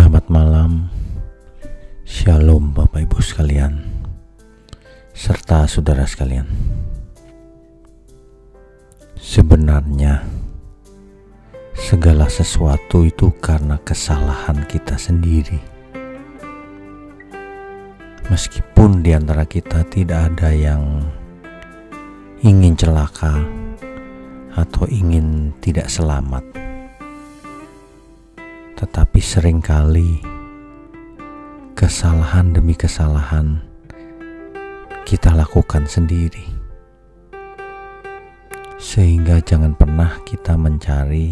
Selamat malam, Shalom Bapak Ibu sekalian, serta saudara sekalian. Sebenarnya, segala sesuatu itu karena kesalahan kita sendiri. Meskipun di antara kita tidak ada yang ingin celaka atau ingin tidak selamat, tetapi sering kali kesalahan demi kesalahan kita lakukan sendiri, sehingga jangan pernah kita mencari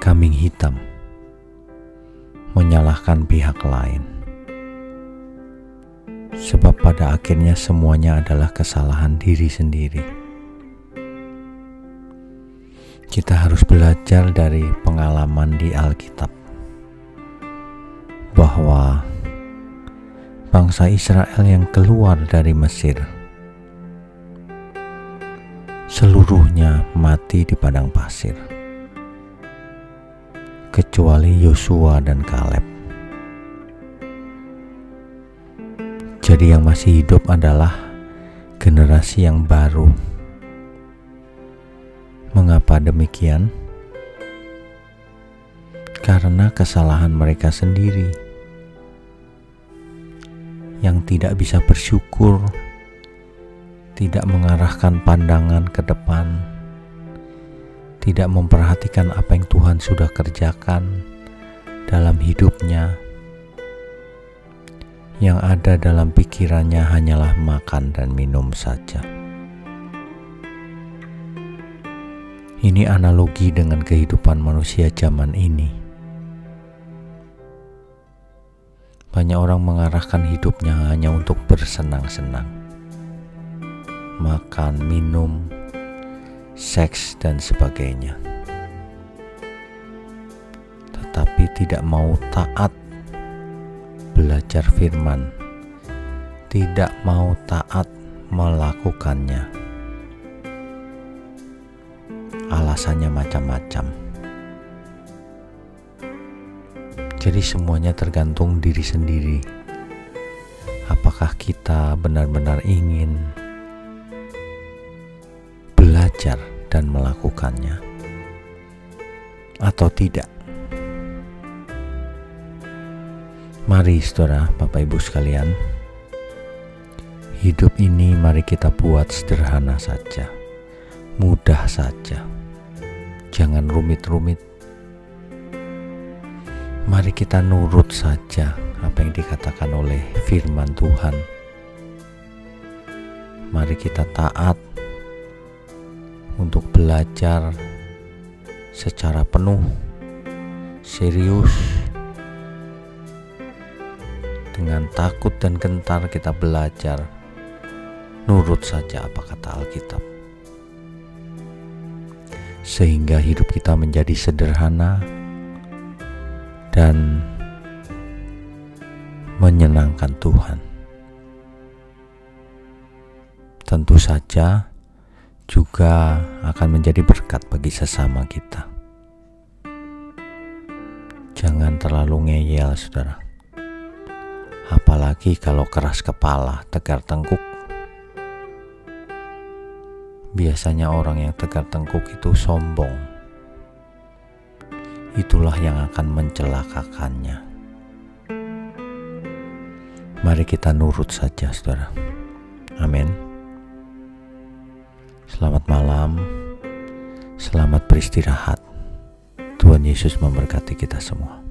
kambing hitam, menyalahkan pihak lain. Sebab pada akhirnya semuanya adalah kesalahan diri sendiri. Kita harus belajar dari pengalaman di Alkitab bahwa bangsa Israel yang keluar dari Mesir seluruhnya mati di padang pasir kecuali Yosua dan Kaleb Jadi yang masih hidup adalah generasi yang baru. Mengapa demikian? Karena kesalahan mereka sendiri yang tidak bisa bersyukur, tidak mengarahkan pandangan ke depan, tidak memperhatikan apa yang Tuhan sudah kerjakan dalam hidupnya yang ada dalam pikirannya hanyalah makan dan minum saja. Ini analogi dengan kehidupan manusia zaman ini. Banyak orang mengarahkan hidupnya hanya untuk bersenang-senang, makan, minum, seks, dan sebagainya, tetapi tidak mau taat belajar firman, tidak mau taat melakukannya. Alasannya macam-macam. Jadi semuanya tergantung diri sendiri. Apakah kita benar-benar ingin belajar dan melakukannya atau tidak? Mari saudara, Bapak Ibu sekalian, hidup ini mari kita buat sederhana saja, mudah saja, jangan rumit-rumit. Mari kita nurut saja apa yang dikatakan oleh firman Tuhan. Mari kita taat untuk belajar secara penuh, serius, dengan takut dan gentar kita belajar, nurut saja apa kata Alkitab. Sehingga hidup kita menjadi sederhana dan menyenangkan Tuhan. Tentu saja juga akan menjadi berkat bagi sesama kita. Jangan terlalu ngeyel, saudara apalagi kalau keras kepala, tegar tengkuk. Biasanya orang yang tegar tengkuk itu sombong. Itulah yang akan mencelakakannya. Mari kita nurut saja, saudara. Amin. Selamat malam, selamat beristirahat. Tuhan Yesus memberkati kita semua.